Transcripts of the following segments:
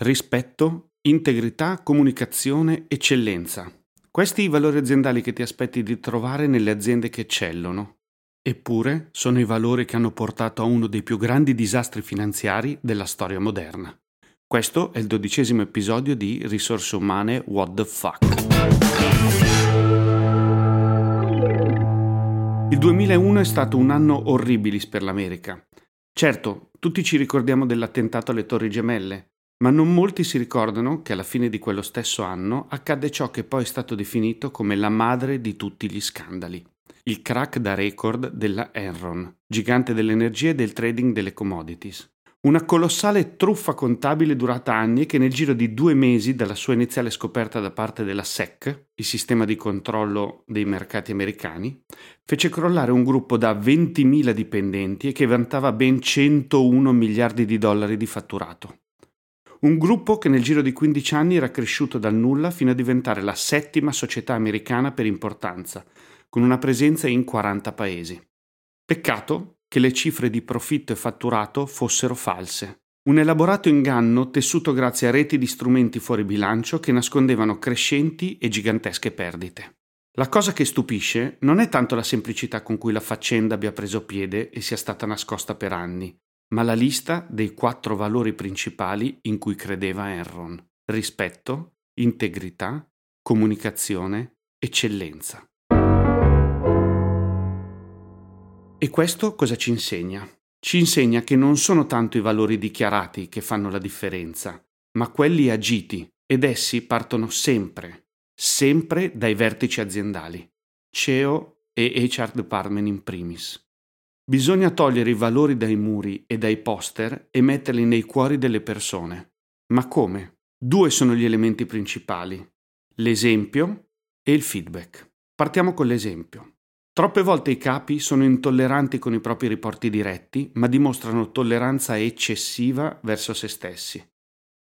rispetto, integrità, comunicazione, eccellenza. Questi i valori aziendali che ti aspetti di trovare nelle aziende che eccellono. Eppure sono i valori che hanno portato a uno dei più grandi disastri finanziari della storia moderna. Questo è il dodicesimo episodio di Risorse umane What the Fuck. Il 2001 è stato un anno orribilis per l'America. Certo, tutti ci ricordiamo dell'attentato alle Torri Gemelle, ma non molti si ricordano che alla fine di quello stesso anno accadde ciò che poi è stato definito come la madre di tutti gli scandali. Il crack da record della Enron, gigante dell'energia e del trading delle commodities. Una colossale truffa contabile durata anni che nel giro di due mesi dalla sua iniziale scoperta da parte della SEC, il sistema di controllo dei mercati americani, fece crollare un gruppo da 20.000 dipendenti e che vantava ben 101 miliardi di dollari di fatturato. Un gruppo che nel giro di 15 anni era cresciuto dal nulla fino a diventare la settima società americana per importanza, con una presenza in 40 paesi. Peccato che le cifre di profitto e fatturato fossero false. Un elaborato inganno tessuto grazie a reti di strumenti fuori bilancio che nascondevano crescenti e gigantesche perdite. La cosa che stupisce non è tanto la semplicità con cui la faccenda abbia preso piede e sia stata nascosta per anni, ma la lista dei quattro valori principali in cui credeva Enron. Rispetto, integrità, comunicazione, eccellenza. E questo cosa ci insegna? Ci insegna che non sono tanto i valori dichiarati che fanno la differenza, ma quelli agiti, ed essi partono sempre, sempre dai vertici aziendali, CEO e HR Department in primis. Bisogna togliere i valori dai muri e dai poster e metterli nei cuori delle persone. Ma come? Due sono gli elementi principali, l'esempio e il feedback. Partiamo con l'esempio. Troppe volte i capi sono intolleranti con i propri riporti diretti, ma dimostrano tolleranza eccessiva verso se stessi.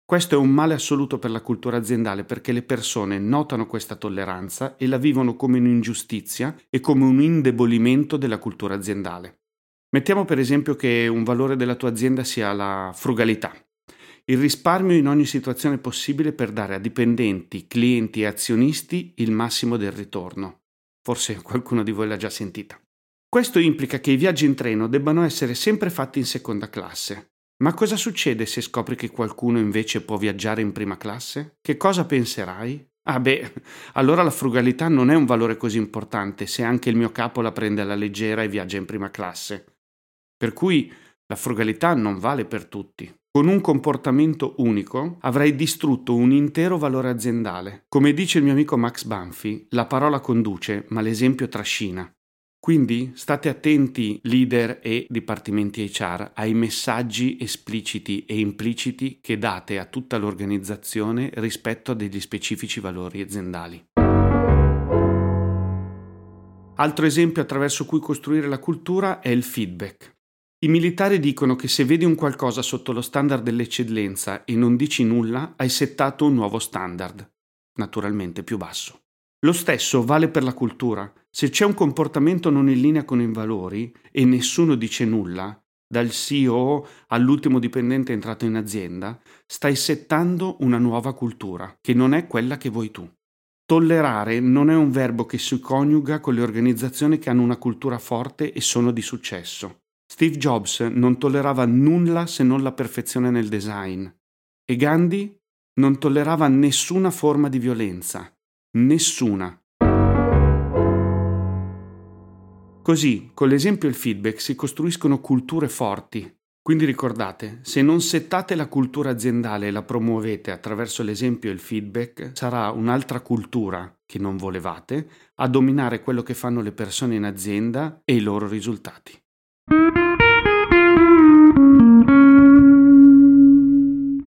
Questo è un male assoluto per la cultura aziendale perché le persone notano questa tolleranza e la vivono come un'ingiustizia e come un indebolimento della cultura aziendale. Mettiamo per esempio che un valore della tua azienda sia la frugalità, il risparmio in ogni situazione possibile per dare a dipendenti, clienti e azionisti il massimo del ritorno. Forse qualcuno di voi l'ha già sentita. Questo implica che i viaggi in treno debbano essere sempre fatti in seconda classe. Ma cosa succede se scopri che qualcuno invece può viaggiare in prima classe? Che cosa penserai? Ah beh, allora la frugalità non è un valore così importante se anche il mio capo la prende alla leggera e viaggia in prima classe. Per cui la frugalità non vale per tutti. Con un comportamento unico avrai distrutto un intero valore aziendale. Come dice il mio amico Max Banfi, la parola conduce, ma l'esempio trascina. Quindi state attenti, leader e dipartimenti HR, ai messaggi espliciti e impliciti che date a tutta l'organizzazione rispetto a degli specifici valori aziendali. Altro esempio attraverso cui costruire la cultura è il feedback. I militari dicono che se vedi un qualcosa sotto lo standard dell'eccellenza e non dici nulla, hai settato un nuovo standard, naturalmente più basso. Lo stesso vale per la cultura. Se c'è un comportamento non in linea con i valori e nessuno dice nulla, dal CEO all'ultimo dipendente entrato in azienda, stai settando una nuova cultura, che non è quella che vuoi tu. Tollerare non è un verbo che si coniuga con le organizzazioni che hanno una cultura forte e sono di successo. Steve Jobs non tollerava nulla se non la perfezione nel design e Gandhi non tollerava nessuna forma di violenza, nessuna. Così, con l'esempio e il feedback si costruiscono culture forti. Quindi ricordate, se non settate la cultura aziendale e la promuovete attraverso l'esempio e il feedback, sarà un'altra cultura che non volevate a dominare quello che fanno le persone in azienda e i loro risultati.